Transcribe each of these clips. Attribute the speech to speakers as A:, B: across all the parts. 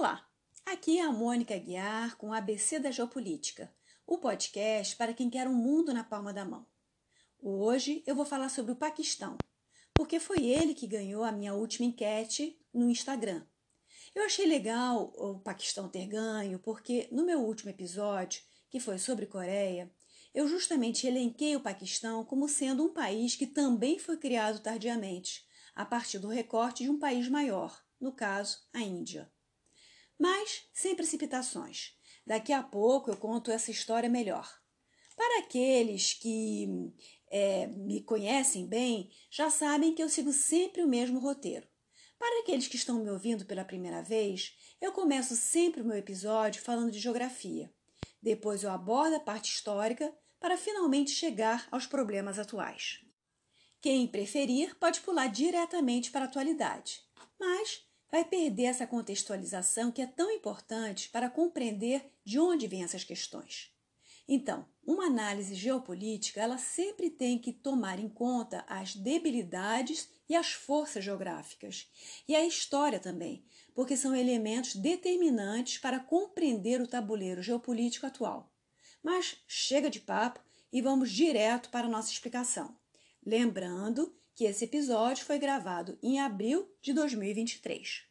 A: Olá, aqui é a Mônica Guiar com o ABC da Geopolítica, o podcast para quem quer um mundo na palma da mão. Hoje eu vou falar sobre o Paquistão, porque foi ele que ganhou a minha última enquete no Instagram. Eu achei legal o Paquistão ter ganho, porque no meu último episódio, que foi sobre Coreia, eu justamente elenquei o Paquistão como sendo um país que também foi criado tardiamente, a partir do recorte de um país maior, no caso, a Índia. Mas sem precipitações. Daqui a pouco eu conto essa história melhor. Para aqueles que é, me conhecem bem, já sabem que eu sigo sempre o mesmo roteiro. Para aqueles que estão me ouvindo pela primeira vez, eu começo sempre o meu episódio falando de geografia. Depois eu abordo a parte histórica para finalmente chegar aos problemas atuais. Quem preferir pode pular diretamente para a atualidade, mas vai perder essa contextualização que é tão importante para compreender de onde vêm essas questões. Então, uma análise geopolítica, ela sempre tem que tomar em conta as debilidades e as forças geográficas, e a história também, porque são elementos determinantes para compreender o tabuleiro geopolítico atual. Mas chega de papo e vamos direto para a nossa explicação. Lembrando que esse episódio foi gravado em abril de 2023.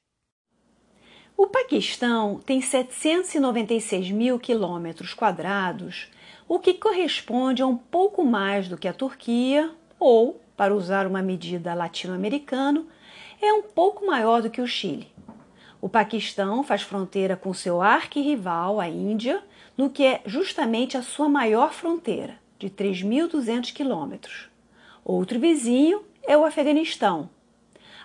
A: O Paquistão tem 796 mil quilômetros quadrados, o que corresponde a um pouco mais do que a Turquia, ou, para usar uma medida latino-americana, é um pouco maior do que o Chile. O Paquistão faz fronteira com seu arquirrival, a Índia, no que é justamente a sua maior fronteira, de 3.200 quilômetros. Outro vizinho é o Afeganistão,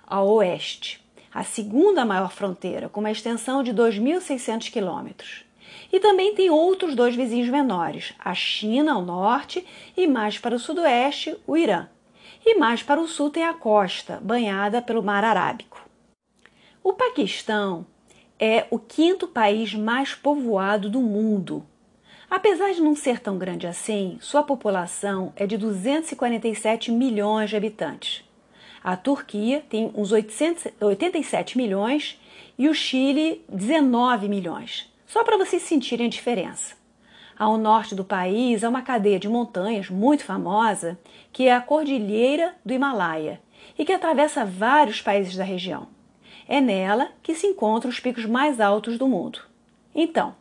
A: a oeste, a segunda maior fronteira, com uma extensão de 2.600 quilômetros. E também tem outros dois vizinhos menores, a China ao norte e mais para o sudoeste, o Irã. E mais para o sul tem a costa, banhada pelo Mar Arábico. O Paquistão é o quinto país mais povoado do mundo. Apesar de não ser tão grande assim, sua população é de 247 milhões de habitantes. A Turquia tem uns 87 milhões e o Chile 19 milhões. Só para vocês sentirem a diferença. Ao norte do país há uma cadeia de montanhas muito famosa, que é a Cordilheira do Himalaia, e que atravessa vários países da região. É nela que se encontram os picos mais altos do mundo. Então,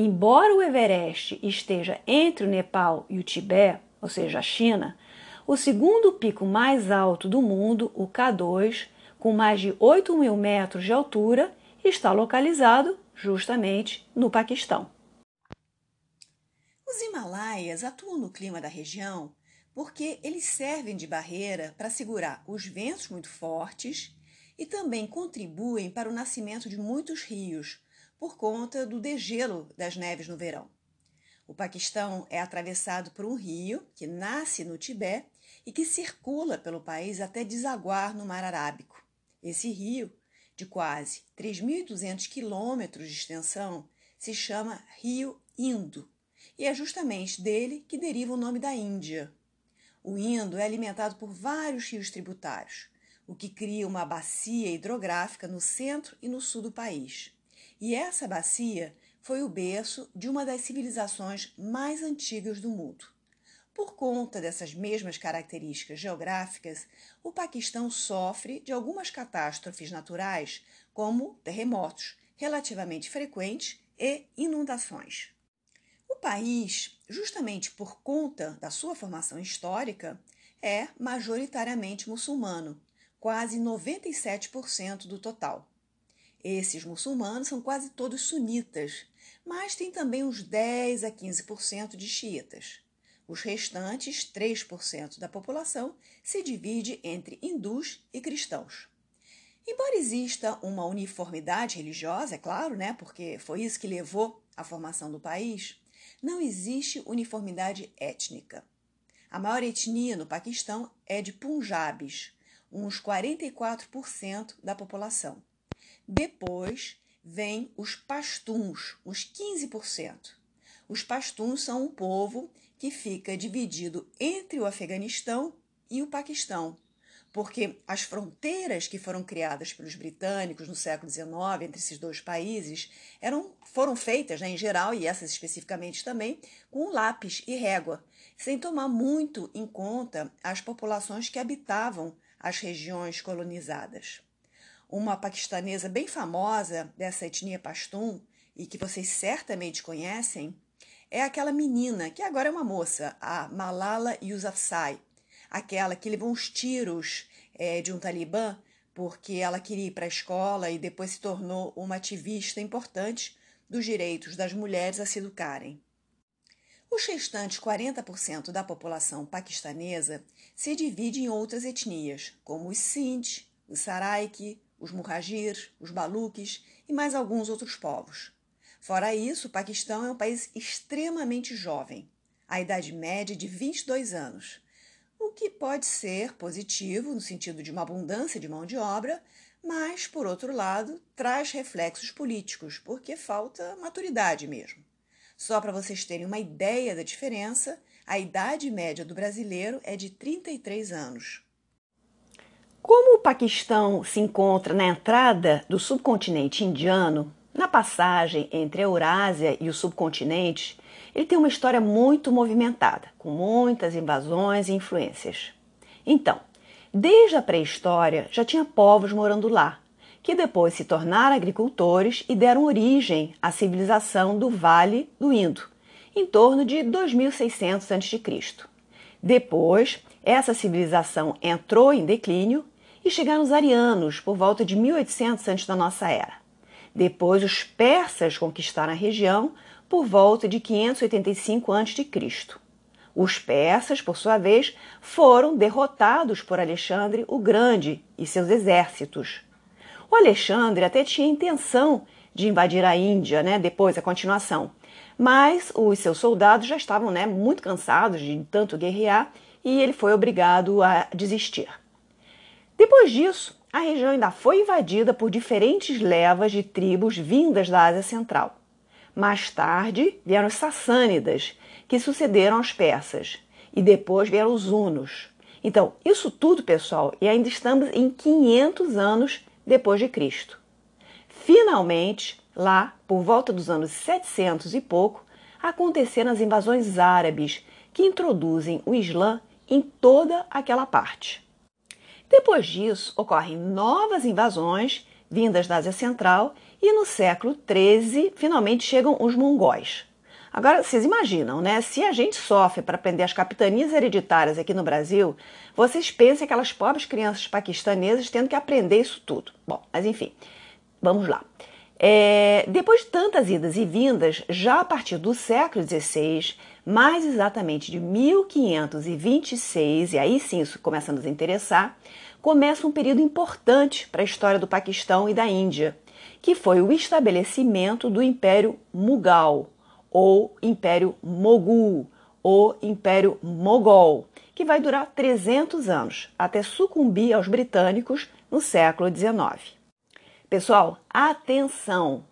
A: Embora o Everest esteja entre o Nepal e o Tibete, ou seja, a China, o segundo pico mais alto do mundo, o K2, com mais de 8 mil metros de altura, está localizado justamente no Paquistão. Os Himalaias atuam no clima da região porque eles servem de barreira para segurar os ventos muito fortes e também contribuem para o nascimento de muitos rios, por conta do degelo das neves no verão. O Paquistão é atravessado por um rio que nasce no Tibete e que circula pelo país até desaguar no Mar Arábico. Esse rio, de quase 3.200 quilômetros de extensão, se chama Rio Indo e é justamente dele que deriva o nome da Índia. O Indo é alimentado por vários rios tributários, o que cria uma bacia hidrográfica no centro e no sul do país. E essa bacia foi o berço de uma das civilizações mais antigas do mundo. Por conta dessas mesmas características geográficas, o Paquistão sofre de algumas catástrofes naturais, como terremotos, relativamente frequentes, e inundações. O país, justamente por conta da sua formação histórica, é majoritariamente muçulmano, quase 97% do total. Esses muçulmanos são quase todos sunitas, mas tem também uns 10 a 15% de xiitas. Os restantes 3% da população se divide entre hindus e cristãos. Embora exista uma uniformidade religiosa, é claro, né, porque foi isso que levou à formação do país, não existe uniformidade étnica. A maior etnia no Paquistão é de Punjabis, uns 44% da população. Depois vem os pastuns, os 15%. Os pastuns são um povo que fica dividido entre o Afeganistão e o Paquistão, porque as fronteiras que foram criadas pelos britânicos no século XIX entre esses dois países eram, foram feitas, né, em geral, e essas especificamente também, com lápis e régua, sem tomar muito em conta as populações que habitavam as regiões colonizadas. Uma paquistanesa bem famosa dessa etnia pashtun e que vocês certamente conhecem é aquela menina que agora é uma moça, a Malala Yousafzai, aquela que levou uns tiros é, de um talibã porque ela queria ir para a escola e depois se tornou uma ativista importante dos direitos das mulheres a se educarem. Os restantes 40% da população paquistanesa se divide em outras etnias, como os Sindh, os Saraiki, os Mujahir, os Baluques e mais alguns outros povos. Fora isso, o Paquistão é um país extremamente jovem. A idade média é de 22 anos, o que pode ser positivo no sentido de uma abundância de mão de obra, mas, por outro lado, traz reflexos políticos, porque falta maturidade mesmo. Só para vocês terem uma ideia da diferença, a idade média do brasileiro é de 33 anos.
B: Como o Paquistão se encontra na entrada do subcontinente indiano, na passagem entre a Eurásia e o subcontinente, ele tem uma história muito movimentada, com muitas invasões e influências. Então, desde a pré-história já tinha povos morando lá, que depois se tornaram agricultores e deram origem à civilização do Vale do Indo, em torno de 2600 a.C. Depois, essa civilização entrou em declínio e chegaram os arianos por volta de 1800 antes da nossa era. Depois, os persas conquistaram a região por volta de 585 a.C. Os persas, por sua vez, foram derrotados por Alexandre o Grande e seus exércitos. O Alexandre até tinha intenção de invadir a Índia, né, depois a continuação, mas os seus soldados já estavam né, muito cansados de tanto guerrear e ele foi obrigado a desistir. Depois disso, a região ainda foi invadida por diferentes levas de tribos vindas da Ásia Central. Mais tarde vieram os Sassânidas, que sucederam aos persas, e depois vieram os hunos. Então, isso tudo, pessoal, e ainda estamos em 500 anos depois de Cristo. Finalmente, lá, por volta dos anos 700 e pouco, aconteceram as invasões árabes, que introduzem o Islã em toda aquela parte. Depois disso, ocorrem novas invasões vindas da Ásia Central e no século XIII finalmente chegam os mongóis. Agora, vocês imaginam, né? Se a gente sofre para aprender as capitanias hereditárias aqui no Brasil, vocês pensem aquelas pobres crianças paquistanesas tendo que aprender isso tudo. Bom, mas enfim, vamos lá. É, depois de tantas idas e vindas, já a partir do século XVI, mais exatamente de 1526, e aí sim isso começa a nos interessar, começa um período importante para a história do Paquistão e da Índia, que foi o estabelecimento do Império Mughal, ou Império Mogul, ou Império Mogol, que vai durar 300 anos, até sucumbir aos britânicos no século XIX. Pessoal, atenção!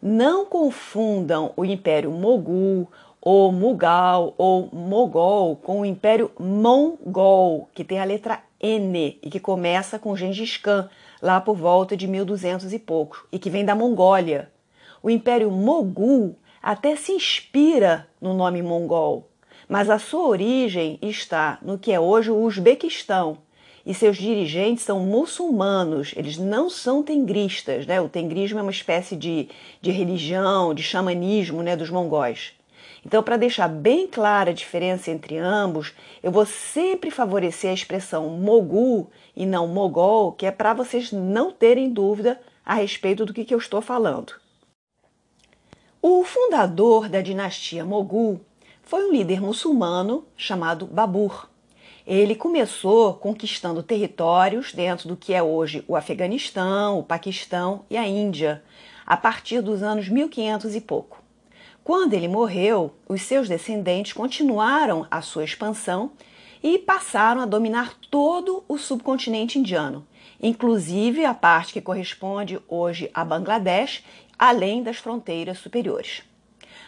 B: Não confundam o Império Mogul, ou Mughal, ou Mogol com o Império Mongol, que tem a letra N e que começa com Gengis Khan, lá por volta de 1200 e pouco, e que vem da Mongólia. O Império Mogul até se inspira no nome mongol, mas a sua origem está no que é hoje o Uzbequistão, e seus dirigentes são muçulmanos, eles não são tengristas, né? O tengrismo é uma espécie de, de religião, de xamanismo né, dos mongóis. Então, para deixar bem clara a diferença entre ambos, eu vou sempre favorecer a expressão mogul e não mogol, que é para vocês não terem dúvida a respeito do que, que eu estou falando. O fundador da dinastia Mogul foi um líder muçulmano chamado Babur. Ele começou conquistando territórios dentro do que é hoje o Afeganistão, o Paquistão e a Índia, a partir dos anos 1500 e pouco. Quando ele morreu, os seus descendentes continuaram a sua expansão e passaram a dominar todo o subcontinente indiano, inclusive a parte que corresponde hoje a Bangladesh, além das fronteiras superiores.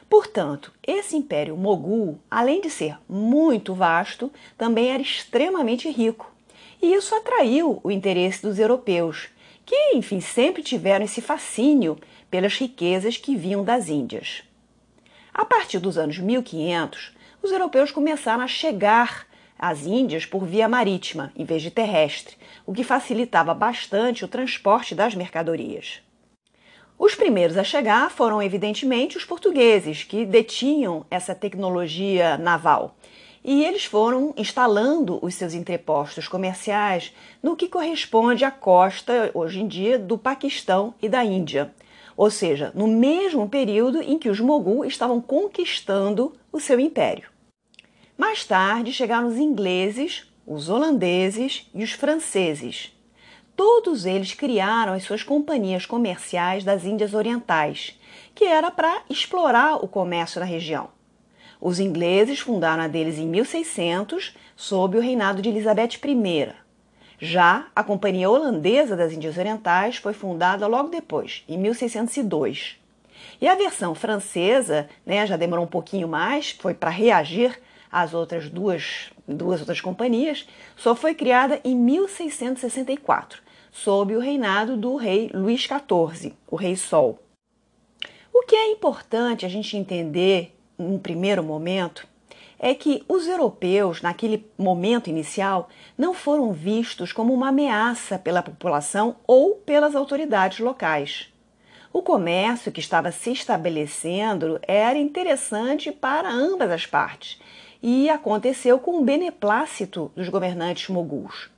B: Portanto, esse império mogul, além de ser muito vasto, também era extremamente rico E isso atraiu o interesse dos europeus, que, enfim, sempre tiveram esse fascínio pelas riquezas que vinham das Índias. A partir dos anos 1500, os europeus começaram a chegar às Índias por via marítima, em vez de terrestre, o que facilitava bastante o transporte das mercadorias. Os primeiros a chegar foram, evidentemente, os portugueses, que detinham essa tecnologia naval. E eles foram instalando os seus entrepostos comerciais no que corresponde à costa, hoje em dia, do Paquistão e da Índia. Ou seja, no mesmo período em que os Mogul estavam conquistando o seu império. Mais tarde chegaram os ingleses, os holandeses e os franceses, Todos eles criaram as suas companhias comerciais das Índias Orientais, que era para explorar o comércio na região. Os ingleses fundaram a deles em 1600, sob o reinado de Elizabeth I. Já a Companhia Holandesa das Índias Orientais foi fundada logo depois, em 1602. E a versão francesa, né, já demorou um pouquinho mais, foi para reagir às outras duas, duas outras companhias, só foi criada em 1664 sob o reinado do rei Luís XIV, o Rei Sol. O que é importante a gente entender num primeiro momento é que os europeus, naquele momento inicial, não foram vistos como uma ameaça pela população ou pelas autoridades locais. O comércio que estava se estabelecendo era interessante para ambas as partes e aconteceu com o beneplácito dos governantes moguls.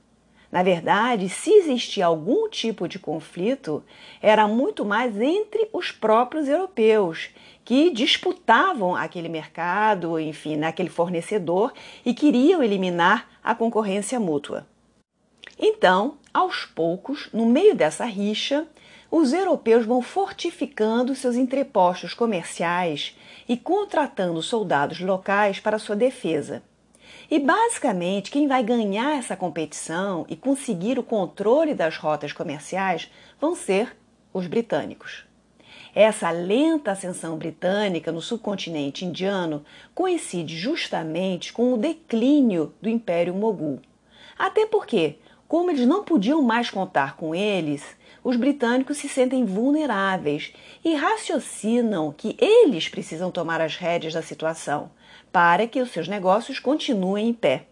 B: Na verdade, se existia algum tipo de conflito, era muito mais entre os próprios europeus, que disputavam aquele mercado, enfim, naquele fornecedor e queriam eliminar a concorrência mútua. Então, aos poucos, no meio dessa rixa, os europeus vão fortificando seus entrepostos comerciais e contratando soldados locais para sua defesa. E basicamente, quem vai ganhar essa competição e conseguir o controle das rotas comerciais vão ser os britânicos. Essa lenta ascensão britânica no subcontinente indiano coincide justamente com o declínio do Império Mogul. Até porque, como eles não podiam mais contar com eles, os britânicos se sentem vulneráveis e raciocinam que eles precisam tomar as rédeas da situação para que os seus negócios continuem em pé.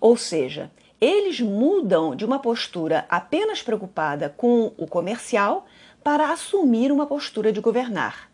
B: Ou seja, eles mudam de uma postura apenas preocupada com o comercial para assumir uma postura de governar.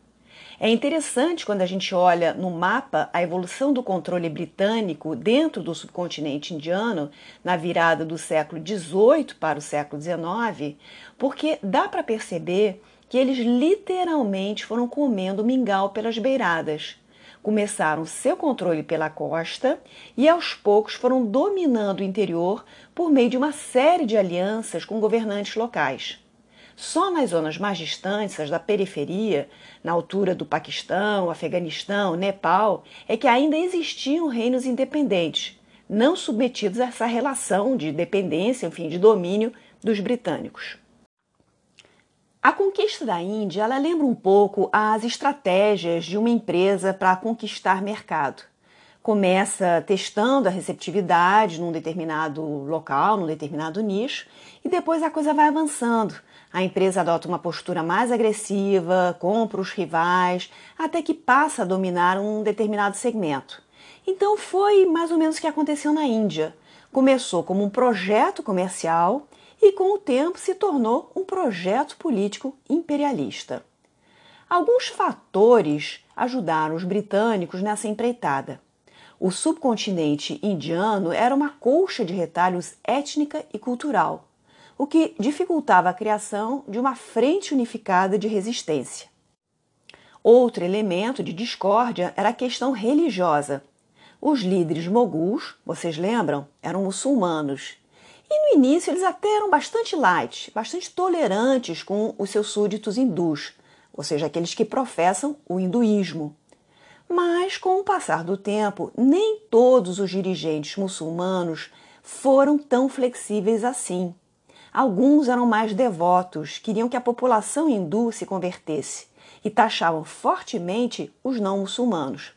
B: É interessante quando a gente olha no mapa a evolução do controle britânico dentro do subcontinente indiano na virada do século XVIII para o século XIX, porque dá para perceber que eles literalmente foram comendo mingau pelas beiradas começaram seu controle pela costa e aos poucos foram dominando o interior por meio de uma série de alianças com governantes locais. Só nas zonas mais distantes, da periferia, na altura do Paquistão, Afeganistão, Nepal, é que ainda existiam reinos independentes, não submetidos a essa relação de dependência, enfim, de domínio dos britânicos. A conquista da Índia ela lembra um pouco as estratégias de uma empresa para conquistar mercado. Começa testando a receptividade num determinado local, num determinado nicho, e depois a coisa vai avançando. A empresa adota uma postura mais agressiva, compra os rivais, até que passa a dominar um determinado segmento. Então foi mais ou menos o que aconteceu na Índia. Começou como um projeto comercial e com o tempo se tornou um projeto político imperialista. Alguns fatores ajudaram os britânicos nessa empreitada. O subcontinente indiano era uma colcha de retalhos étnica e cultural, o que dificultava a criação de uma frente unificada de resistência. Outro elemento de discórdia era a questão religiosa. Os líderes moguls, vocês lembram, eram muçulmanos e no início eles até eram bastante light, bastante tolerantes com os seus súditos hindus, ou seja, aqueles que professam o hinduísmo. Mas com o passar do tempo, nem todos os dirigentes muçulmanos foram tão flexíveis assim. Alguns eram mais devotos, queriam que a população hindu se convertesse e taxavam fortemente os não muçulmanos.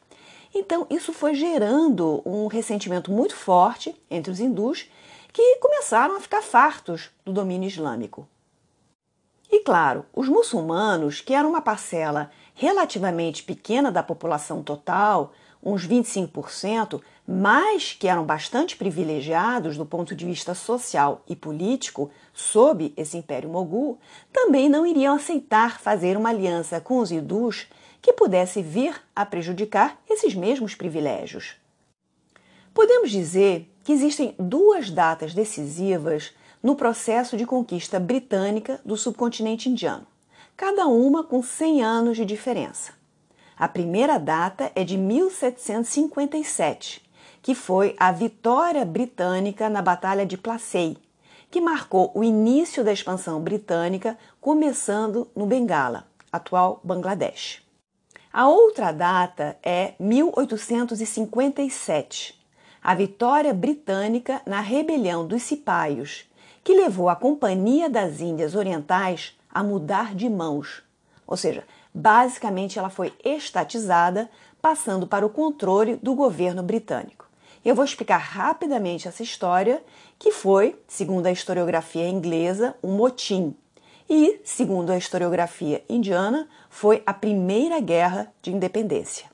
B: Então, isso foi gerando um ressentimento muito forte entre os hindus que começaram a ficar fartos do domínio islâmico. E claro, os muçulmanos, que eram uma parcela relativamente pequena da população total, uns 25%, mas que eram bastante privilegiados do ponto de vista social e político sob esse Império Mogul, também não iriam aceitar fazer uma aliança com os hindus que pudesse vir a prejudicar esses mesmos privilégios. Podemos dizer que existem duas datas decisivas no processo de conquista britânica do subcontinente indiano, cada uma com 100 anos de diferença. A primeira data é de 1757, que foi a vitória britânica na Batalha de Plassey, que marcou o início da expansão britânica, começando no Bengala, atual Bangladesh. A outra data é 1857, a vitória britânica na rebelião dos Cipaios, que levou a Companhia das Índias Orientais a mudar de mãos. Ou seja, basicamente ela foi estatizada, passando para o controle do governo britânico. Eu vou explicar rapidamente essa história, que foi, segundo a historiografia inglesa, um motim. E, segundo a historiografia indiana, foi a primeira guerra de independência.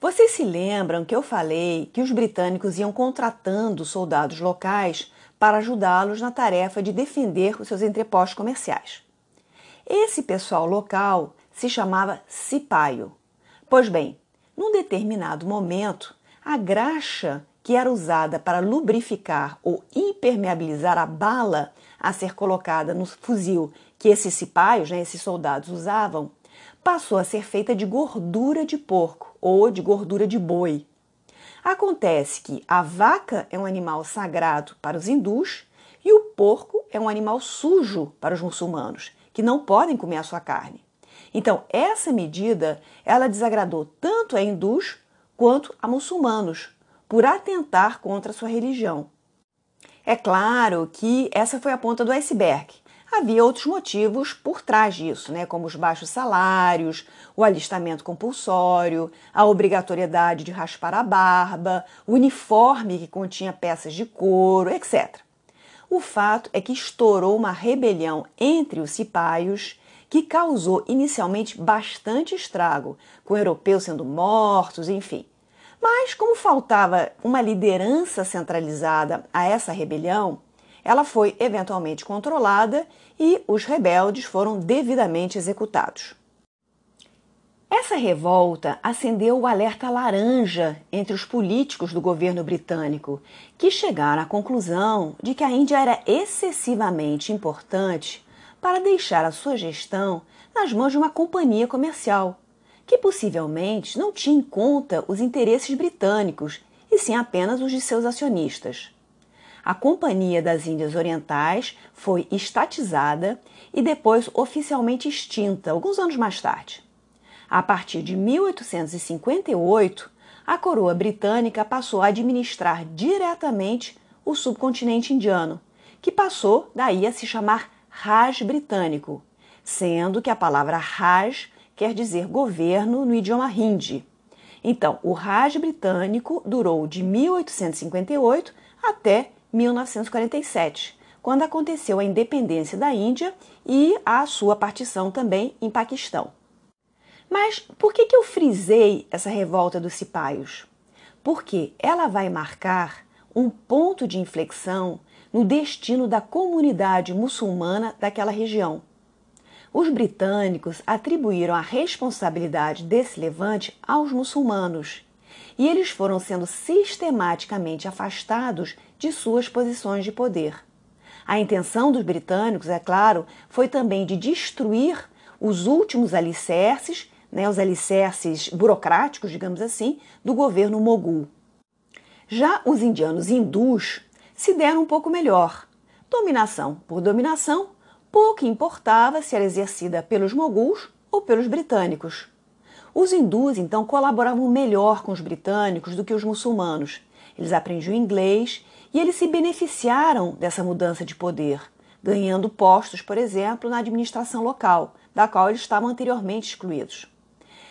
B: Vocês se lembram que eu falei que os britânicos iam contratando soldados locais para ajudá-los na tarefa de defender os seus entrepostos comerciais. Esse pessoal local se chamava cipaio. Pois bem, num determinado momento, a graxa que era usada para lubrificar ou impermeabilizar a bala a ser colocada no fuzil que esses cipaios, né, esses soldados usavam, passou a ser feita de gordura de porco ou de gordura de boi. Acontece que a vaca é um animal sagrado para os hindus e o porco é um animal sujo para os muçulmanos, que não podem comer a sua carne. Então, essa medida, ela desagradou tanto a hindus quanto a muçulmanos, por atentar contra sua religião. É claro que essa foi a ponta do iceberg. Havia outros motivos por trás disso, né, como os baixos salários, o alistamento compulsório, a obrigatoriedade de raspar a barba, o uniforme que continha peças de couro, etc. O fato é que estourou uma rebelião entre os cipaios que causou inicialmente bastante estrago, com europeus sendo mortos, enfim. Mas, como faltava uma liderança centralizada a essa rebelião, ela foi eventualmente controlada e os rebeldes foram devidamente executados. Essa revolta acendeu o alerta laranja entre os políticos do governo britânico, que chegaram à conclusão de que a Índia era excessivamente importante para deixar a sua gestão nas mãos de uma companhia comercial, que possivelmente não tinha em conta os interesses britânicos e sim apenas os de seus acionistas. A Companhia das Índias Orientais foi estatizada e depois oficialmente extinta alguns anos mais tarde. A partir de 1858, a coroa britânica passou a administrar diretamente o subcontinente indiano, que passou daí a se chamar Raj britânico, sendo que a palavra Raj quer dizer governo no idioma hindi. Então, o Raj britânico durou de 1858 até 1947, quando aconteceu a independência da Índia e a sua partição também em Paquistão. Mas por que, que eu frisei essa revolta dos cipaios? Porque ela vai marcar um ponto de inflexão no destino da comunidade muçulmana daquela região. Os britânicos atribuíram a responsabilidade desse levante aos muçulmanos e eles foram sendo sistematicamente afastados de suas posições de poder. A intenção dos britânicos, é claro, foi também de destruir os últimos alicerces, né, os alicerces burocráticos, digamos assim, do governo mogul. Já os indianos hindus se deram um pouco melhor. Dominação por dominação, pouco importava se era exercida pelos moguls ou pelos britânicos. Os hindus então colaboravam melhor com os britânicos do que os muçulmanos. Eles aprendiam inglês e eles se beneficiaram dessa mudança de poder, ganhando postos, por exemplo, na administração local, da qual eles estavam anteriormente excluídos.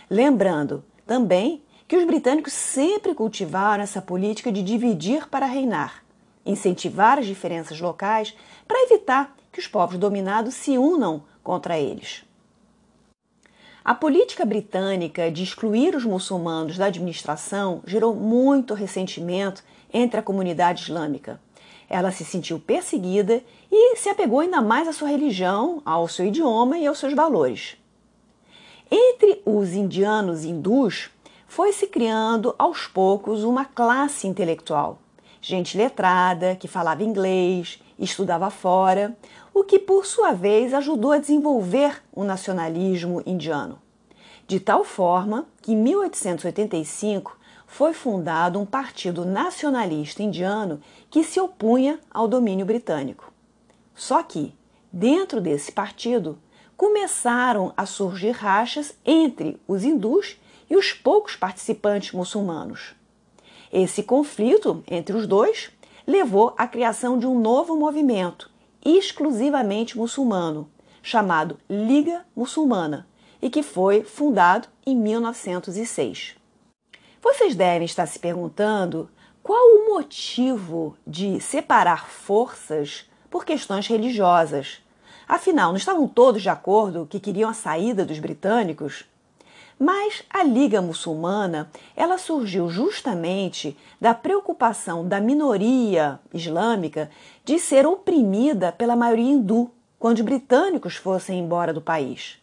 B: Lembrando também que os britânicos sempre cultivaram essa política de dividir para reinar incentivar as diferenças locais para evitar que os povos dominados se unam contra eles. A política britânica de excluir os muçulmanos da administração gerou muito ressentimento entre a comunidade islâmica. Ela se sentiu perseguida e se apegou ainda mais à sua religião, ao seu idioma e aos seus valores. Entre os indianos hindus, foi se criando aos poucos uma classe intelectual, gente letrada que falava inglês, estudava fora, o que por sua vez ajudou a desenvolver o nacionalismo indiano. De tal forma que em 1885 foi fundado um partido nacionalista indiano que se opunha ao domínio britânico. Só que, dentro desse partido, começaram a surgir rachas entre os hindus e os poucos participantes muçulmanos. Esse conflito entre os dois levou à criação de um novo movimento, exclusivamente muçulmano, chamado Liga Muçulmana, e que foi fundado em 1906. Vocês devem estar se perguntando qual o motivo de separar forças por questões religiosas. Afinal, não estavam todos de acordo que queriam a saída dos britânicos? Mas a Liga Muçulmana, ela surgiu justamente da preocupação da minoria islâmica de ser oprimida pela maioria hindu quando os britânicos fossem embora do país.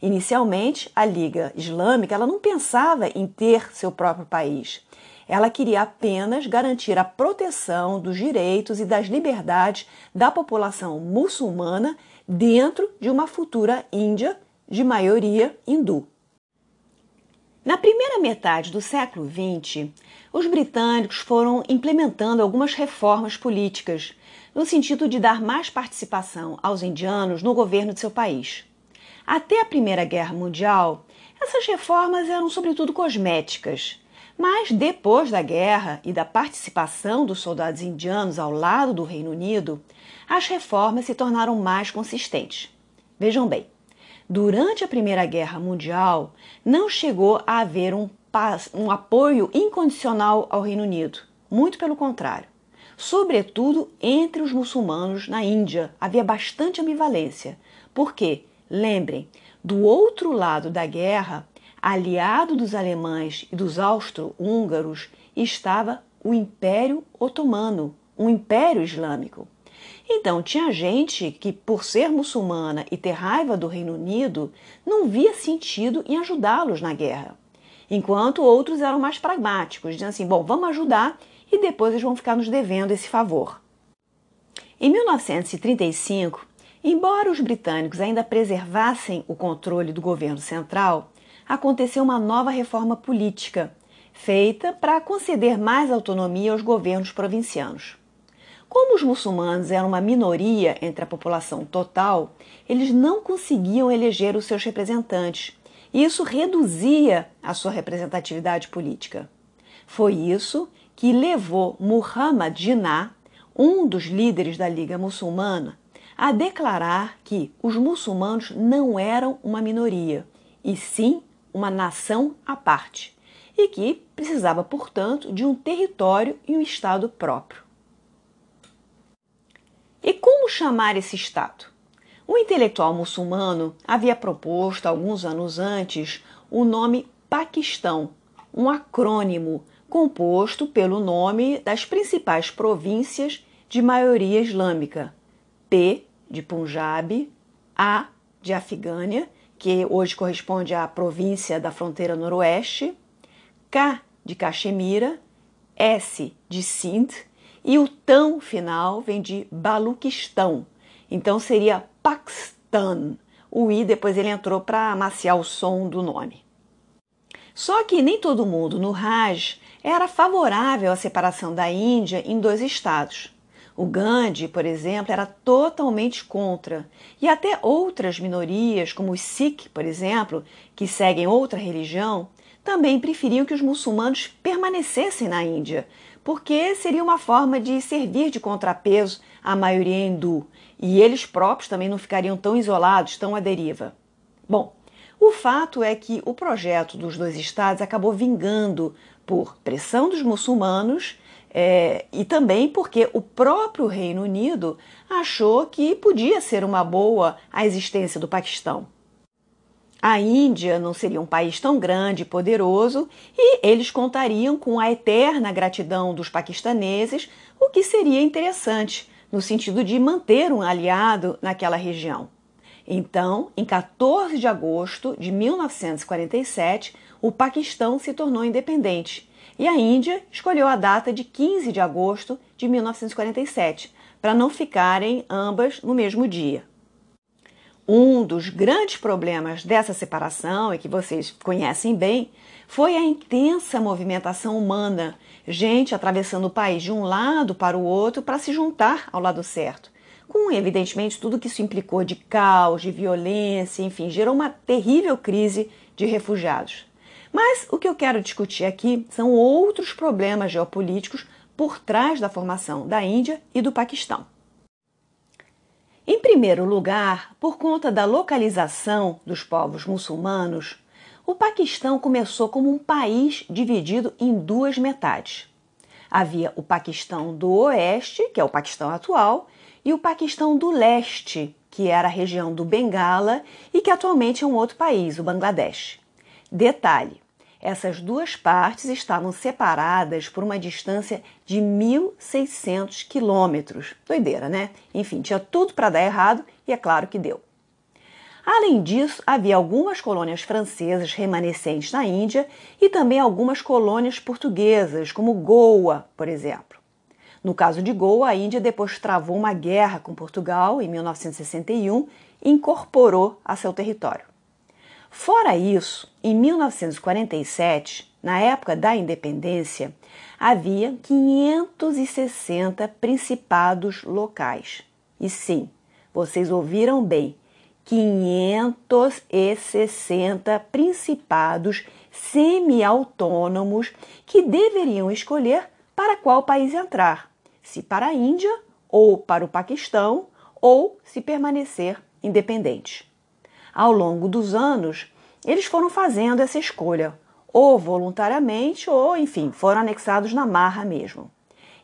B: Inicialmente, a Liga Islâmica ela não pensava em ter seu próprio país. Ela queria apenas garantir a proteção dos direitos e das liberdades da população muçulmana dentro de uma futura Índia de maioria hindu. Na primeira metade do século XX, os britânicos foram implementando algumas reformas políticas, no sentido de dar mais participação aos indianos no governo de seu país. Até a Primeira Guerra Mundial, essas reformas eram sobretudo cosméticas. Mas depois da guerra e da participação dos soldados indianos ao lado do Reino Unido, as reformas se tornaram mais consistentes. Vejam bem, durante a Primeira Guerra Mundial, não chegou a haver um, um apoio incondicional ao Reino Unido. Muito pelo contrário. Sobretudo entre os muçulmanos na Índia, havia bastante ambivalência. Porque, lembrem, do outro lado da guerra, aliado dos alemães e dos austro-húngaros, estava o Império Otomano, um império islâmico. Então, tinha gente que, por ser muçulmana e ter raiva do Reino Unido, não via sentido em ajudá-los na guerra. Enquanto outros eram mais pragmáticos, dizendo assim: bom, vamos ajudar e depois eles vão ficar nos devendo esse favor. Em 1935, embora os britânicos ainda preservassem o controle do governo central, aconteceu uma nova reforma política, feita para conceder mais autonomia aos governos provincianos. Como os muçulmanos eram uma minoria entre a população total, eles não conseguiam eleger os seus representantes, e isso reduzia a sua representatividade política. Foi isso que levou Muhammad Jinnah, um dos líderes da Liga Muçulmana, a declarar que os muçulmanos não eram uma minoria, e sim uma nação à parte, e que precisava, portanto, de um território e um Estado próprio. E como chamar esse Estado? Um intelectual muçulmano havia proposto, alguns anos antes, o nome Paquistão, um acrônimo composto pelo nome das principais províncias de maioria islâmica: P de Punjab, A de Afegânia, que hoje corresponde à província da fronteira noroeste, K de Caxemira, S de Sindh e o tão final vem de Baluquistão. Então seria Pakstan. O i depois ele entrou para amaciar o som do nome. Só que nem todo mundo no Raj era favorável à separação da Índia em dois estados. O Gandhi, por exemplo, era totalmente contra. E até outras minorias, como os Sikh, por exemplo, que seguem outra religião, também preferiam que os muçulmanos permanecessem na Índia, porque seria uma forma de servir de contrapeso à maioria hindu, e eles próprios também não ficariam tão isolados, tão à deriva. Bom, o fato é que o projeto dos dois estados acabou vingando por pressão dos muçulmanos, é, e também porque o próprio Reino Unido achou que podia ser uma boa a existência do Paquistão. A Índia não seria um país tão grande e poderoso e eles contariam com a eterna gratidão dos paquistaneses, o que seria interessante no sentido de manter um aliado naquela região. Então, em 14 de agosto de 1947, o Paquistão se tornou independente e a Índia escolheu a data de 15 de agosto de 1947, para não ficarem ambas no mesmo dia. Um dos grandes problemas dessa separação, e que vocês conhecem bem, foi a intensa movimentação humana, gente atravessando o país de um lado para o outro para se juntar ao lado certo. Com, evidentemente, tudo que isso implicou de caos, de violência, enfim, gerou uma terrível crise de refugiados. Mas o que eu quero discutir aqui são outros problemas geopolíticos por trás da formação da Índia e do Paquistão. Em primeiro lugar, por conta da localização dos povos muçulmanos, o Paquistão começou como um país dividido em duas metades. Havia o Paquistão do Oeste, que é o Paquistão atual, e o Paquistão do Leste, que era a região do Bengala e que atualmente é um outro país, o Bangladesh. Detalhe: essas duas partes estavam separadas por uma distância de 1.600 quilômetros. Doideira, né? Enfim, tinha tudo para dar errado e é claro que deu. Além disso, havia algumas colônias francesas remanescentes na Índia e também algumas colônias portuguesas, como Goa, por exemplo. No caso de Goa, a Índia depois travou uma guerra com Portugal em 1961 e incorporou a seu território. Fora isso, em 1947, na época da independência, havia 560 principados locais. E sim, vocês ouviram bem, 560 principados semi-autônomos que deveriam escolher para qual país entrar, se para a Índia ou para o Paquistão, ou se permanecer independente. Ao longo dos anos, eles foram fazendo essa escolha, ou voluntariamente, ou, enfim, foram anexados na marra mesmo.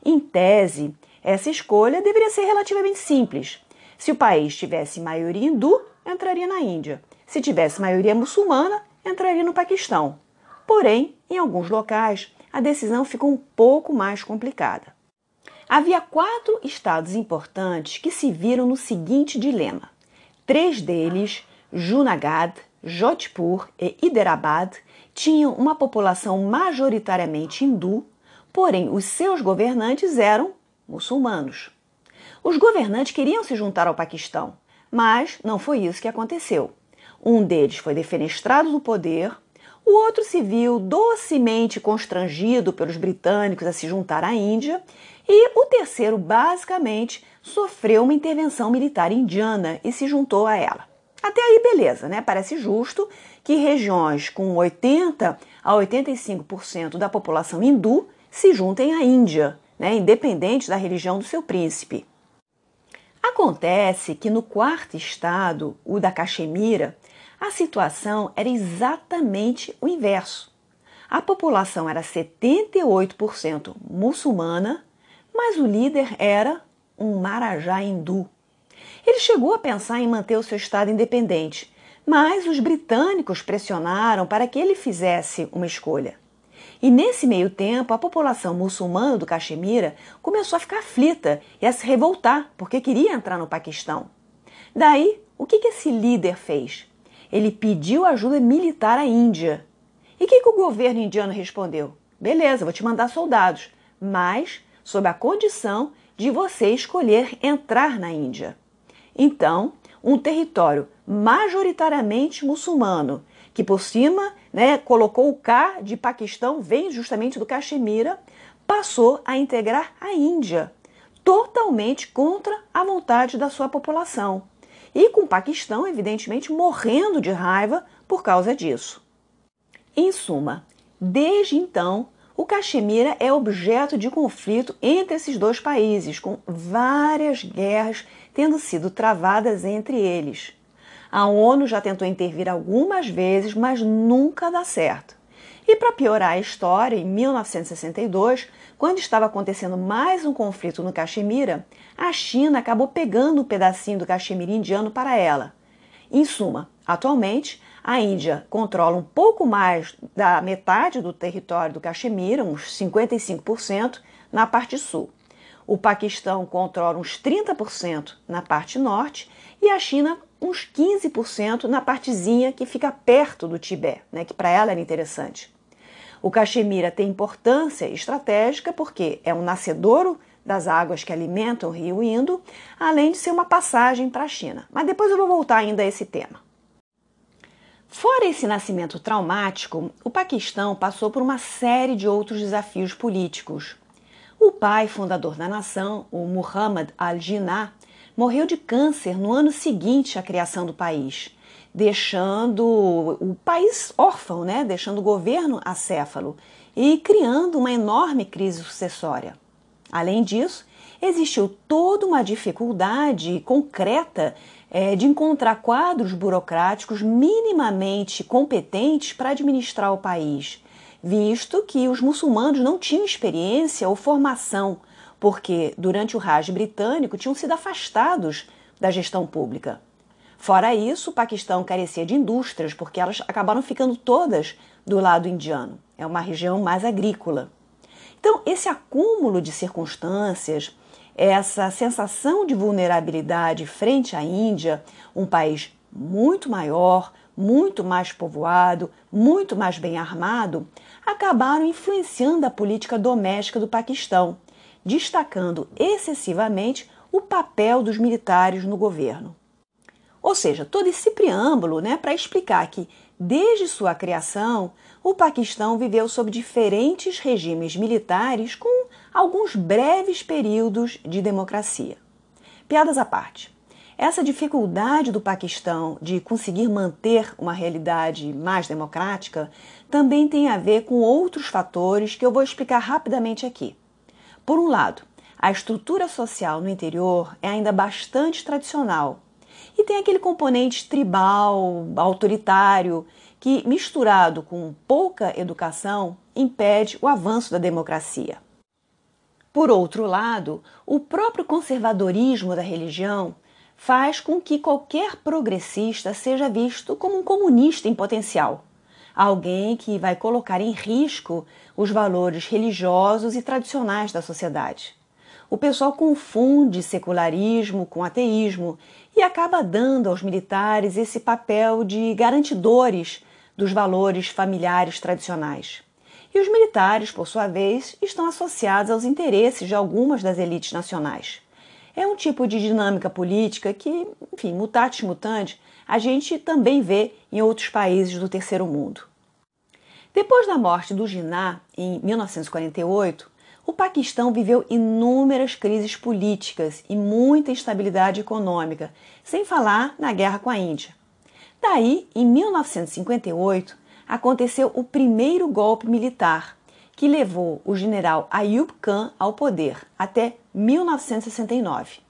B: Em tese, essa escolha deveria ser relativamente simples. Se o país tivesse maioria hindu, entraria na Índia. Se tivesse maioria muçulmana, entraria no Paquistão. Porém, em alguns locais, a decisão ficou um pouco mais complicada. Havia quatro estados importantes que se viram no seguinte dilema. Três deles Junagadh, Jodhpur e Hyderabad tinham uma população majoritariamente hindu, porém os seus governantes eram muçulmanos. Os governantes queriam se juntar ao Paquistão, mas não foi isso que aconteceu. Um deles foi defenestrado do poder, o outro se viu docemente constrangido pelos britânicos a se juntar à Índia, e o terceiro, basicamente, sofreu uma intervenção militar indiana e se juntou a ela. Até aí, beleza, né? Parece justo que regiões com 80 a 85% da população hindu se juntem à Índia, né? independente da religião do seu príncipe. Acontece que no quarto estado, o da Caxemira, a situação era exatamente o inverso. A população era 78% muçulmana, mas o líder era um marajá hindu. Ele chegou a pensar em manter o seu estado independente, mas os britânicos pressionaram para que ele fizesse uma escolha. E nesse meio tempo, a população muçulmana do Caxemira começou a ficar aflita e a se revoltar porque queria entrar no Paquistão. Daí, o que esse líder fez? Ele pediu ajuda militar à Índia. E o que, que o governo indiano respondeu? Beleza, vou te mandar soldados, mas sob a condição de você escolher entrar na Índia. Então, um território majoritariamente muçulmano, que por cima né, colocou o K de Paquistão, vem justamente do Caxemira, passou a integrar a Índia, totalmente contra a vontade da sua população. E com o Paquistão, evidentemente, morrendo de raiva por causa disso. Em suma, desde então, o Caxemira é objeto de conflito entre esses dois países, com várias guerras tendo sido travadas entre eles. A ONU já tentou intervir algumas vezes, mas nunca dá certo. E para piorar a história, em 1962, quando estava acontecendo mais um conflito no Caxemira, a China acabou pegando um pedacinho do Caxemira indiano para ela. Em suma, atualmente, a Índia controla um pouco mais da metade do território do Caxemira, uns 55%, na parte sul. O Paquistão controla uns 30% na parte norte e a China uns 15% na partezinha que fica perto do Tibete, né, que para ela era interessante. O Caxemira tem importância estratégica porque é um nascedouro das águas que alimentam o rio Indo, além de ser uma passagem para a China. Mas depois eu vou voltar ainda a esse tema. Fora esse nascimento traumático, o Paquistão passou por uma série de outros desafios políticos. O pai fundador da nação, o Muhammad al-Jinnah, morreu de câncer no ano seguinte à criação do país deixando o país órfão, né? deixando o governo acéfalo e criando uma enorme crise sucessória. Além disso, existiu toda uma dificuldade concreta é, de encontrar quadros burocráticos minimamente competentes para administrar o país, visto que os muçulmanos não tinham experiência ou formação, porque durante o Raj britânico tinham sido afastados da gestão pública. Fora isso, o Paquistão carecia de indústrias, porque elas acabaram ficando todas do lado indiano. É uma região mais agrícola. Então, esse acúmulo de circunstâncias, essa sensação de vulnerabilidade frente à Índia, um país muito maior, muito mais povoado, muito mais bem armado, acabaram influenciando a política doméstica do Paquistão, destacando excessivamente o papel dos militares no governo. Ou seja, todo esse preâmbulo né, para explicar que, desde sua criação, o Paquistão viveu sob diferentes regimes militares com alguns breves períodos de democracia. Piadas à parte. Essa dificuldade do Paquistão de conseguir manter uma realidade mais democrática também tem a ver com outros fatores que eu vou explicar rapidamente aqui. Por um lado, a estrutura social no interior é ainda bastante tradicional e tem aquele componente tribal, autoritário, que, misturado com pouca educação, impede o avanço da democracia. Por outro lado, o próprio conservadorismo da religião faz com que qualquer progressista seja visto como um comunista em potencial, alguém que vai colocar em risco os valores religiosos e tradicionais da sociedade. O pessoal confunde secularismo com ateísmo e acaba dando aos militares esse papel de garantidores dos valores familiares tradicionais. E os militares, por sua vez, estão associados aos interesses de algumas das elites nacionais. É um tipo de dinâmica política que, enfim, mutatis mutandis, a gente também vê em outros países do terceiro mundo. Depois da morte do Jinnah, em 1948, o Paquistão viveu inúmeras crises políticas e muita instabilidade econômica, sem falar na guerra com a Índia. Daí, em 1958, aconteceu o primeiro golpe militar, que levou o general Ayub Khan ao poder até 1969.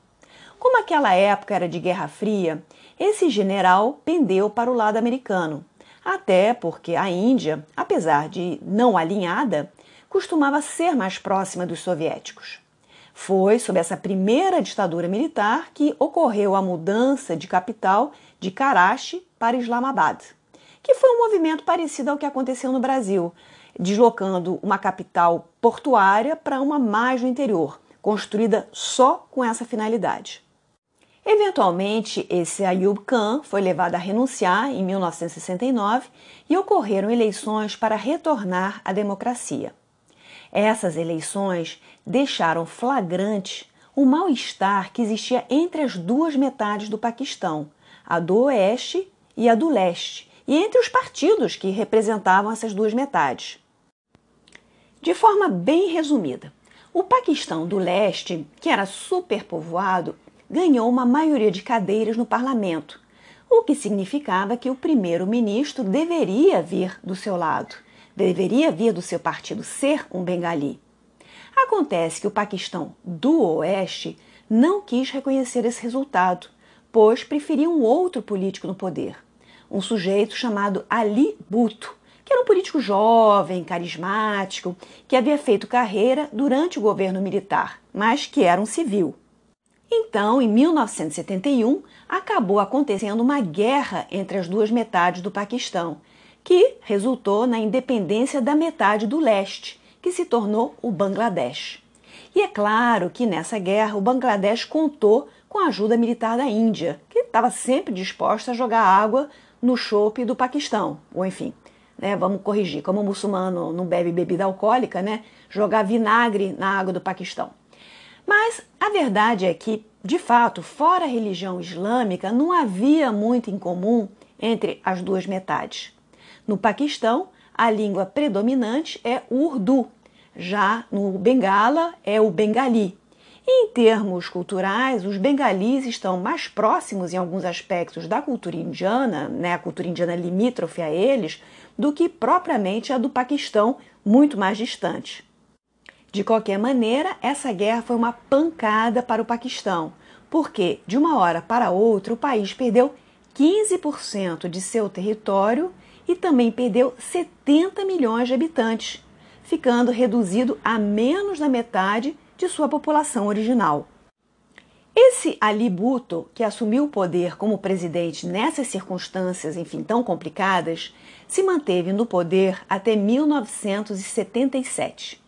B: Como aquela época era de Guerra Fria, esse general pendeu para o lado americano, até porque a Índia, apesar de não alinhada, costumava ser mais próxima dos soviéticos. Foi sob essa primeira ditadura militar que ocorreu a mudança de capital de Karachi para Islamabad, que foi um movimento parecido ao que aconteceu no Brasil, deslocando uma capital portuária para uma mais no interior, construída só com essa finalidade. Eventualmente, esse Ayub Khan foi levado a renunciar em 1969 e ocorreram eleições para retornar à democracia. Essas eleições deixaram flagrante o mal-estar que existia entre as duas metades do Paquistão, a do oeste e a do leste, e entre os partidos que representavam essas duas metades. De forma bem resumida, o Paquistão do leste, que era superpovoado, ganhou uma maioria de cadeiras no parlamento, o que significava que o primeiro-ministro deveria vir do seu lado deveria vir do seu partido ser um bengali. Acontece que o Paquistão do Oeste não quis reconhecer esse resultado, pois preferia um outro político no poder, um sujeito chamado Ali Bhutto, que era um político jovem, carismático, que havia feito carreira durante o governo militar, mas que era um civil. Então, em 1971, acabou acontecendo uma guerra entre as duas metades do Paquistão, que resultou na independência da metade do leste, que se tornou o Bangladesh. E é claro que nessa guerra o Bangladesh contou com a ajuda militar da Índia, que estava sempre disposta a jogar água no chope do Paquistão, ou enfim, né, vamos corrigir, como o muçulmano não bebe bebida alcoólica, né, jogar vinagre na água do Paquistão. Mas a verdade é que, de fato, fora a religião islâmica, não havia muito em comum entre as duas metades. No Paquistão, a língua predominante é o urdu, já no Bengala é o bengali. Em termos culturais, os bengalis estão mais próximos em alguns aspectos da cultura indiana, né, a cultura indiana limítrofe a eles, do que propriamente a do Paquistão, muito mais distante. De qualquer maneira, essa guerra foi uma pancada para o Paquistão, porque de uma hora para outra o país perdeu 15% de seu território e também perdeu 70 milhões de habitantes, ficando reduzido a menos da metade de sua população original. Esse Ali Bhutto, que assumiu o poder como presidente nessas circunstâncias, enfim, tão complicadas, se manteve no poder até 1977.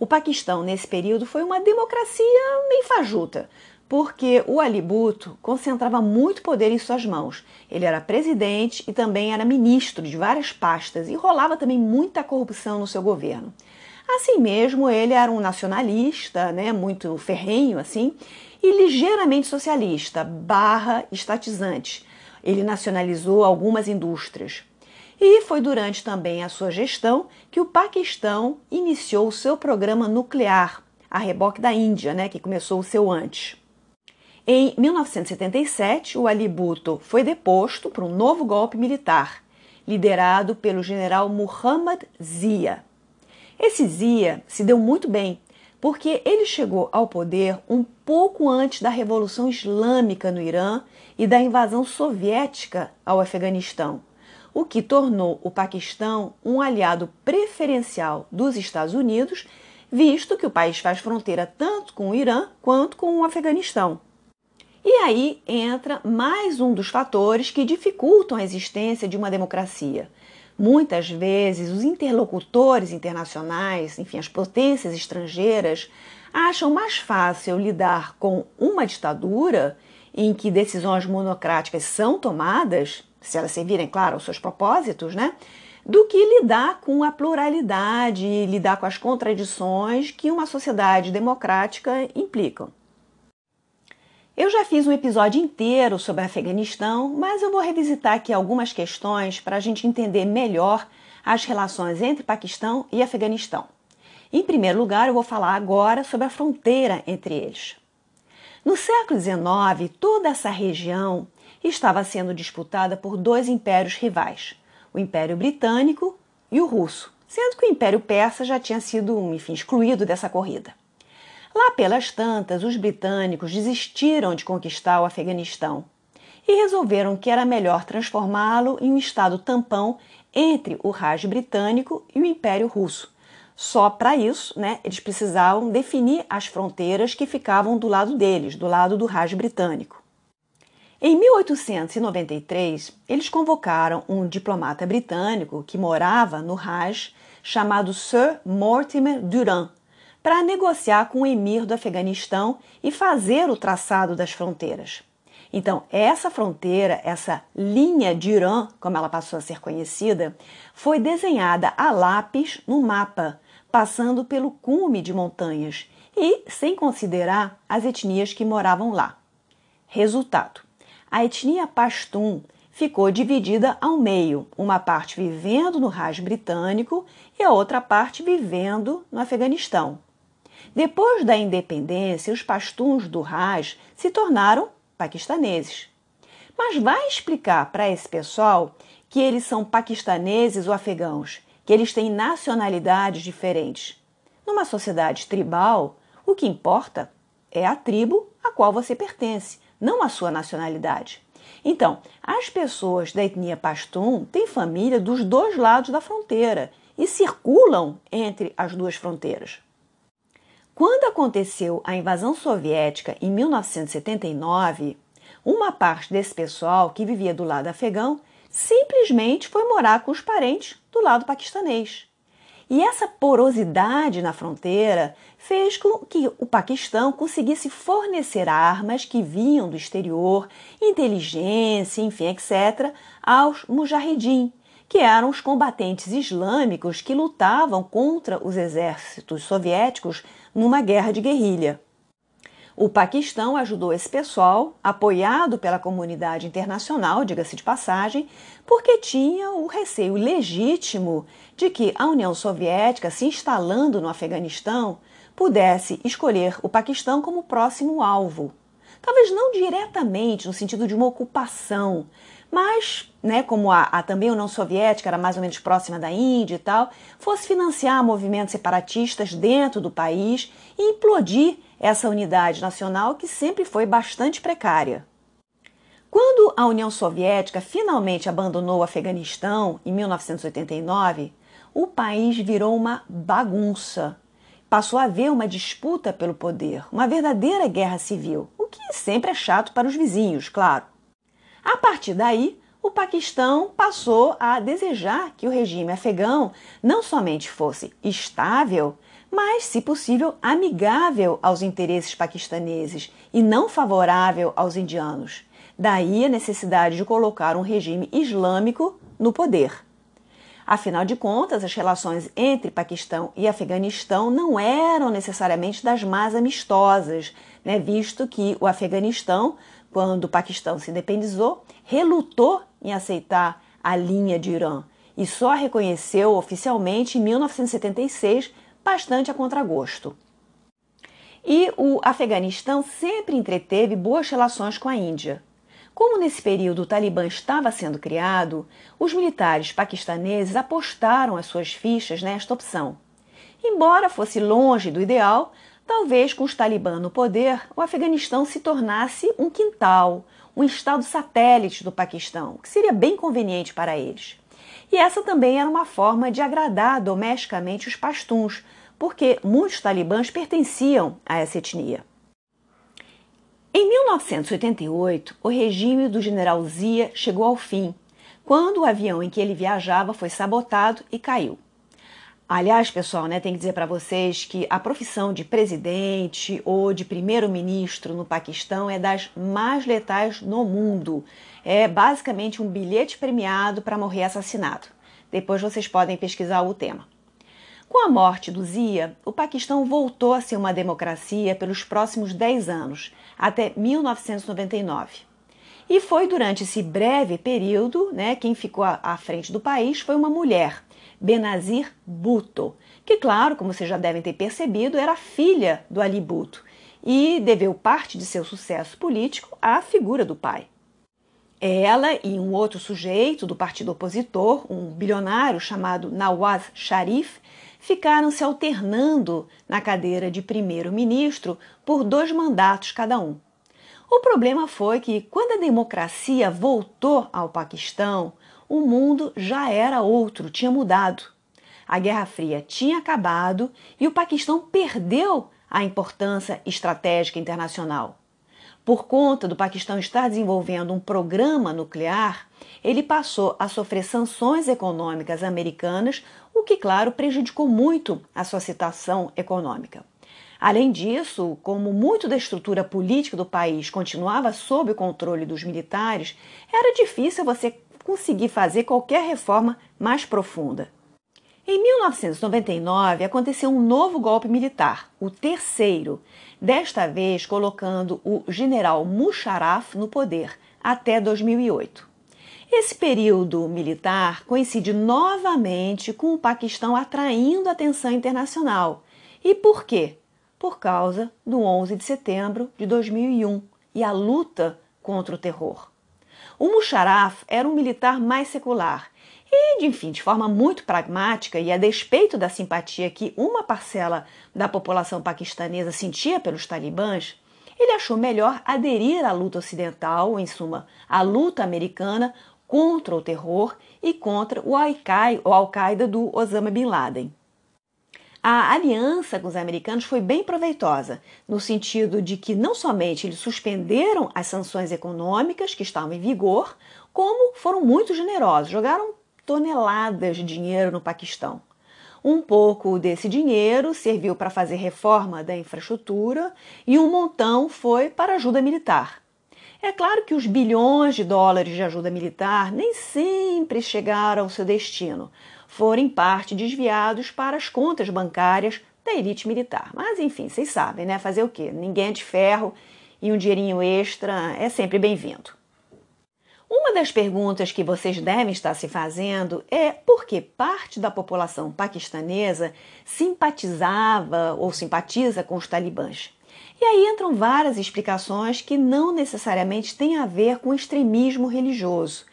B: O Paquistão, nesse período, foi uma democracia meio fajuta, porque o Ali Bhutto concentrava muito poder em suas mãos. Ele era presidente e também era ministro de várias pastas e rolava também muita corrupção no seu governo. Assim mesmo, ele era um nacionalista, né, muito ferrenho assim, e ligeiramente socialista, barra estatizante. Ele nacionalizou algumas indústrias. E foi durante também a sua gestão que o Paquistão iniciou o seu programa nuclear, a reboque da Índia, né, que começou o seu antes. Em 1977, o Ali Bhutto foi deposto por um novo golpe militar, liderado pelo general Muhammad Zia. Esse Zia se deu muito bem, porque ele chegou ao poder um pouco antes da Revolução Islâmica no Irã e da invasão soviética ao Afeganistão o que tornou o Paquistão um aliado preferencial dos Estados Unidos, visto que o país faz fronteira tanto com o Irã quanto com o Afeganistão. E aí entra mais um dos fatores que dificultam a existência de uma democracia. Muitas vezes, os interlocutores internacionais, enfim, as potências estrangeiras, acham mais fácil lidar com uma ditadura em que decisões monocráticas são tomadas se elas servirem, claro, aos seus propósitos, né? Do que lidar com a pluralidade, lidar com as contradições que uma sociedade democrática implicam. Eu já fiz um episódio inteiro sobre Afeganistão, mas eu vou revisitar aqui algumas questões para a gente entender melhor as relações entre Paquistão e Afeganistão. Em primeiro lugar, eu vou falar agora sobre a fronteira entre eles. No século XIX, toda essa região estava sendo disputada por dois impérios rivais, o Império Britânico e o Russo, sendo que o Império Persa já tinha sido, enfim, excluído dessa corrida. Lá pelas tantas, os britânicos desistiram de conquistar o Afeganistão e resolveram que era melhor transformá-lo em um estado tampão entre o Raj britânico e o Império Russo. Só para isso, né, eles precisavam definir as fronteiras que ficavam do lado deles, do lado do Raj britânico. Em 1893, eles convocaram um diplomata britânico que morava no Raj, chamado Sir Mortimer Durand, para negociar com o emir do Afeganistão e fazer o traçado das fronteiras. Então, essa fronteira, essa linha de Irã, como ela passou a ser conhecida, foi desenhada a lápis no mapa, passando pelo cume de montanhas e sem considerar as etnias que moravam lá. Resultado: a etnia Pashtun ficou dividida ao meio, uma parte vivendo no Raj britânico e a outra parte vivendo no Afeganistão. Depois da independência, os pastuns do Raj se tornaram paquistaneses. Mas vai explicar para esse pessoal que eles são paquistaneses ou afegãos, que eles têm nacionalidades diferentes. Numa sociedade tribal, o que importa é a tribo a qual você pertence, não a sua nacionalidade. Então, as pessoas da etnia Pashtun têm família dos dois lados da fronteira e circulam entre as duas fronteiras. Quando aconteceu a invasão soviética em 1979, uma parte desse pessoal que vivia do lado afegão simplesmente foi morar com os parentes do lado paquistanês. E essa porosidade na fronteira fez com que o Paquistão conseguisse fornecer armas que vinham do exterior, inteligência, enfim, etc., aos mujahidin, que eram os combatentes islâmicos que lutavam contra os exércitos soviéticos numa guerra de guerrilha. O Paquistão ajudou esse pessoal, apoiado pela comunidade internacional, diga-se de passagem, porque tinha o receio legítimo de que a União Soviética, se instalando no Afeganistão, pudesse escolher o Paquistão como próximo alvo. Talvez não diretamente no sentido de uma ocupação, mas, né, como a, a, também a União Soviética era mais ou menos próxima da Índia e tal, fosse financiar movimentos separatistas dentro do país e implodir essa unidade nacional que sempre foi bastante precária. Quando a União Soviética finalmente abandonou o Afeganistão em 1989, o país virou uma bagunça. Passou a haver uma disputa pelo poder, uma verdadeira guerra civil, o que sempre é chato para os vizinhos, claro. A partir daí, o Paquistão passou a desejar que o regime afegão não somente fosse estável, mas, se possível, amigável aos interesses paquistaneses e não favorável aos indianos. Daí a necessidade de colocar um regime islâmico no poder. Afinal de contas, as relações entre Paquistão e Afeganistão não eram necessariamente das mais amistosas, né, visto que o Afeganistão quando o Paquistão se independizou, relutou em aceitar a linha de Irã e só a reconheceu oficialmente em 1976, bastante a contragosto. E o Afeganistão sempre entreteve boas relações com a Índia. Como nesse período o Talibã estava sendo criado, os militares paquistaneses apostaram as suas fichas nesta opção. Embora fosse longe do ideal, Talvez com os talibã no poder, o Afeganistão se tornasse um quintal, um estado satélite do Paquistão, que seria bem conveniente para eles. E essa também era uma forma de agradar domesticamente os pastuns, porque muitos talibãs pertenciam a essa etnia. Em 1988, o regime do general Zia chegou ao fim, quando o avião em que ele viajava foi sabotado e caiu. Aliás, pessoal, né, tem que dizer para vocês que a profissão de presidente ou de primeiro-ministro no Paquistão é das mais letais no mundo. É basicamente um bilhete premiado para morrer assassinado. Depois vocês podem pesquisar o tema. Com a morte do Zia, o Paquistão voltou a ser uma democracia pelos próximos 10 anos, até 1999. E foi durante esse breve período, né, quem ficou à frente do país foi uma mulher, Benazir Bhutto, que, claro, como vocês já devem ter percebido, era filha do Ali Bhutto e deveu parte de seu sucesso político à figura do pai. Ela e um outro sujeito do partido opositor, um bilionário chamado Nawaz Sharif, ficaram se alternando na cadeira de primeiro-ministro por dois mandatos cada um. O problema foi que, quando a democracia voltou ao Paquistão, o mundo já era outro, tinha mudado. A Guerra Fria tinha acabado e o Paquistão perdeu a importância estratégica internacional. Por conta do Paquistão estar desenvolvendo um programa nuclear, ele passou a sofrer sanções econômicas americanas, o que, claro, prejudicou muito a sua situação econômica. Além disso, como muito da estrutura política do país continuava sob o controle dos militares, era difícil você conseguir fazer qualquer reforma mais profunda. Em 1999 aconteceu um novo golpe militar, o terceiro, desta vez colocando o general Musharraf no poder até 2008. Esse período militar coincide novamente com o Paquistão atraindo atenção internacional. E por quê? Por causa do 11 de setembro de 2001 e a luta contra o terror. O Musharraf era um militar mais secular e, enfim, de forma muito pragmática e a despeito da simpatia que uma parcela da população paquistanesa sentia pelos talibãs, ele achou melhor aderir à luta ocidental, em suma, à luta americana contra o terror e contra o Al-Qaeda do Osama Bin Laden. A aliança com os americanos foi bem proveitosa, no sentido de que não somente eles suspenderam as sanções econômicas que estavam em vigor, como foram muito generosos, jogaram toneladas de dinheiro no Paquistão. Um pouco desse dinheiro serviu para fazer reforma da infraestrutura e um montão foi para ajuda militar. É claro que os bilhões de dólares de ajuda militar nem sempre chegaram ao seu destino, foram em parte desviados para as contas bancárias da elite militar. Mas enfim, vocês sabem, né? Fazer o quê? Ninguém é de ferro e um dinheirinho extra é sempre bem-vindo. Uma das perguntas que vocês devem estar se fazendo é por que parte da população paquistanesa simpatizava ou simpatiza com os talibãs. E aí entram várias explicações que não necessariamente têm a ver com extremismo religioso.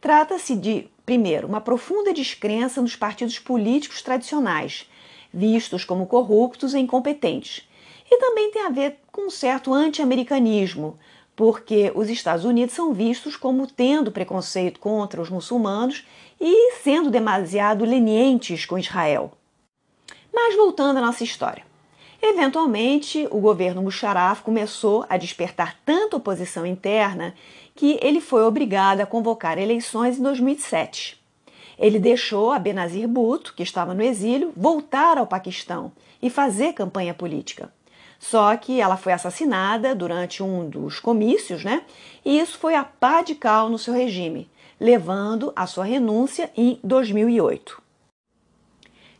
B: Trata-se de Primeiro, uma profunda descrença nos partidos políticos tradicionais, vistos como corruptos e incompetentes. E também tem a ver com um certo anti-americanismo, porque os Estados Unidos são vistos como tendo preconceito contra os muçulmanos e sendo demasiado lenientes com Israel. Mas voltando à nossa história. Eventualmente, o governo Musharraf começou a despertar tanta oposição interna que ele foi obrigado a convocar eleições em 2007. Ele deixou a Benazir Bhutto, que estava no exílio, voltar ao Paquistão e fazer campanha política. Só que ela foi assassinada durante um dos comícios, né? E isso foi a pá de cal no seu regime, levando à sua renúncia em 2008.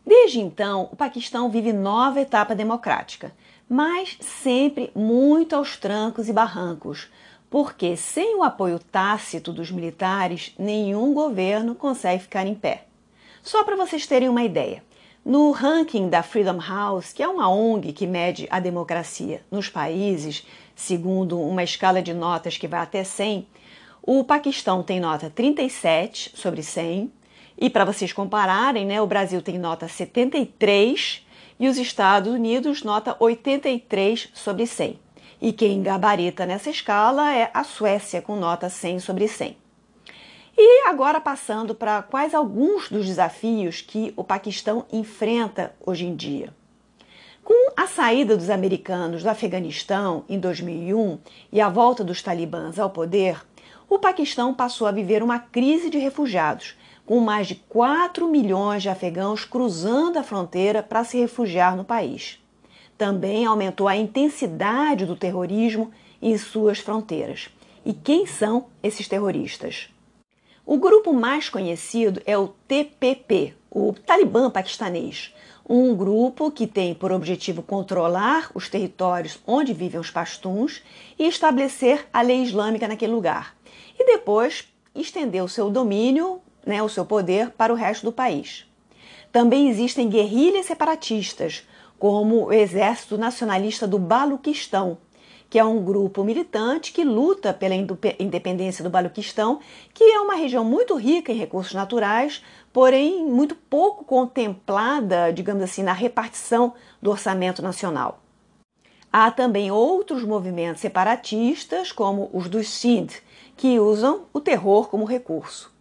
B: Desde então, o Paquistão vive nova etapa democrática, mas sempre muito aos trancos e barrancos, porque sem o apoio tácito dos militares, nenhum governo consegue ficar em pé. Só para vocês terem uma ideia, no ranking da Freedom House, que é uma ONG que mede a democracia nos países, segundo uma escala de notas que vai até 100, o Paquistão tem nota 37 sobre 100, e para vocês compararem, né, o Brasil tem nota 73 e os Estados Unidos nota 83 sobre 100. E quem gabarita nessa escala é a Suécia, com nota 100 sobre 100. E agora passando para quais alguns dos desafios que o Paquistão enfrenta hoje em dia. Com a saída dos americanos do Afeganistão em 2001 e a volta dos talibãs ao poder, o Paquistão passou a viver uma crise de refugiados, com mais de 4 milhões de afegãos cruzando a fronteira para se refugiar no país também aumentou a intensidade do terrorismo em suas fronteiras. E quem são esses terroristas? O grupo mais conhecido é o TPP, o Talibã paquistanês, um grupo que tem por objetivo controlar os territórios onde vivem os pastuns e estabelecer a lei islâmica naquele lugar. E depois estender o seu domínio, né, o seu poder para o resto do país. Também existem guerrilhas separatistas, como o Exército Nacionalista do Baluquistão, que é um grupo militante que luta pela independência do Baluquistão, que é uma região muito rica em recursos naturais, porém muito pouco contemplada, digamos assim, na repartição do orçamento nacional. Há também outros movimentos separatistas, como os dos Sindh, que usam o terror como recurso.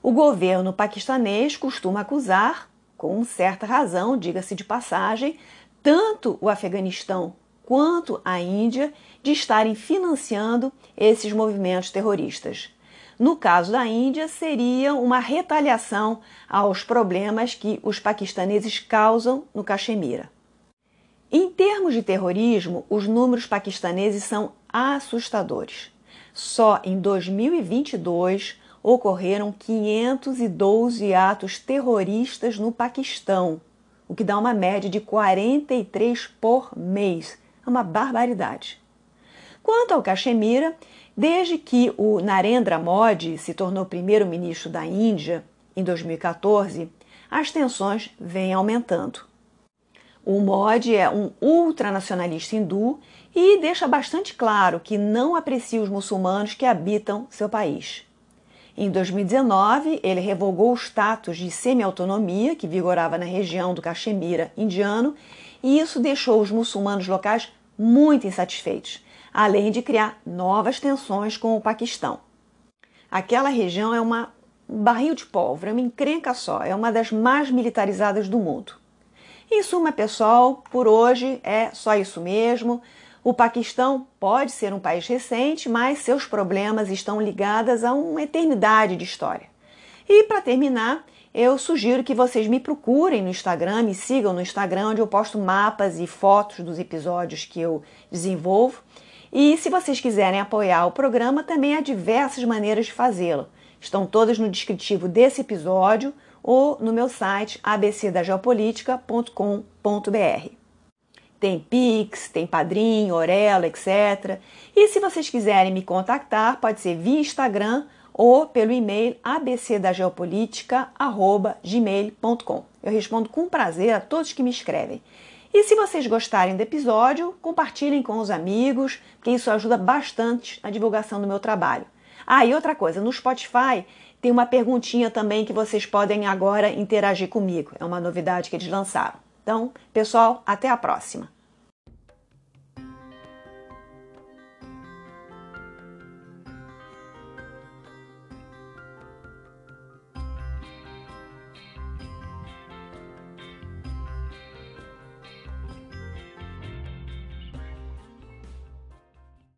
B: O governo paquistanês costuma acusar com certa razão, diga-se de passagem, tanto o Afeganistão quanto a Índia de estarem financiando esses movimentos terroristas. No caso da Índia, seria uma retaliação aos problemas que os paquistaneses causam no Caxemira. Em termos de terrorismo, os números paquistaneses são assustadores. Só em 2022 ocorreram 512 atos terroristas no Paquistão, o que dá uma média de 43 por mês. É uma barbaridade. Quanto ao Caxemira, desde que o Narendra Modi se tornou primeiro-ministro da Índia em 2014, as tensões vêm aumentando. O Modi é um ultranacionalista hindu e deixa bastante claro que não aprecia os muçulmanos que habitam seu país. Em 2019, ele revogou o status de semi-autonomia que vigorava na região do Caxemira indiano, e isso deixou os muçulmanos locais muito insatisfeitos. além de criar novas tensões com o Paquistão. Aquela região é uma um barril de pólvora, é uma encrenca só, é uma das mais militarizadas do mundo. Em suma, pessoal, por hoje é só isso mesmo. O Paquistão pode ser um país recente, mas seus problemas estão ligados a uma eternidade de história. E para terminar, eu sugiro que vocês me procurem no Instagram, me sigam no Instagram, onde eu posto mapas e fotos dos episódios que eu desenvolvo. E se vocês quiserem apoiar o programa, também há diversas maneiras de fazê-lo. Estão todas no descritivo desse episódio ou no meu site abcdageopolitica.com.br. Tem Pix, tem Padrinho, Orelo, etc. E se vocês quiserem me contactar, pode ser via Instagram ou pelo e-mail abcdageopolitica.gmail.com. Eu respondo com prazer a todos que me escrevem. E se vocês gostarem do episódio, compartilhem com os amigos, porque isso ajuda bastante na divulgação do meu trabalho. Ah, e outra coisa, no Spotify tem uma perguntinha também que vocês podem agora interagir comigo. É uma novidade que eles lançaram. Então, pessoal, até a próxima.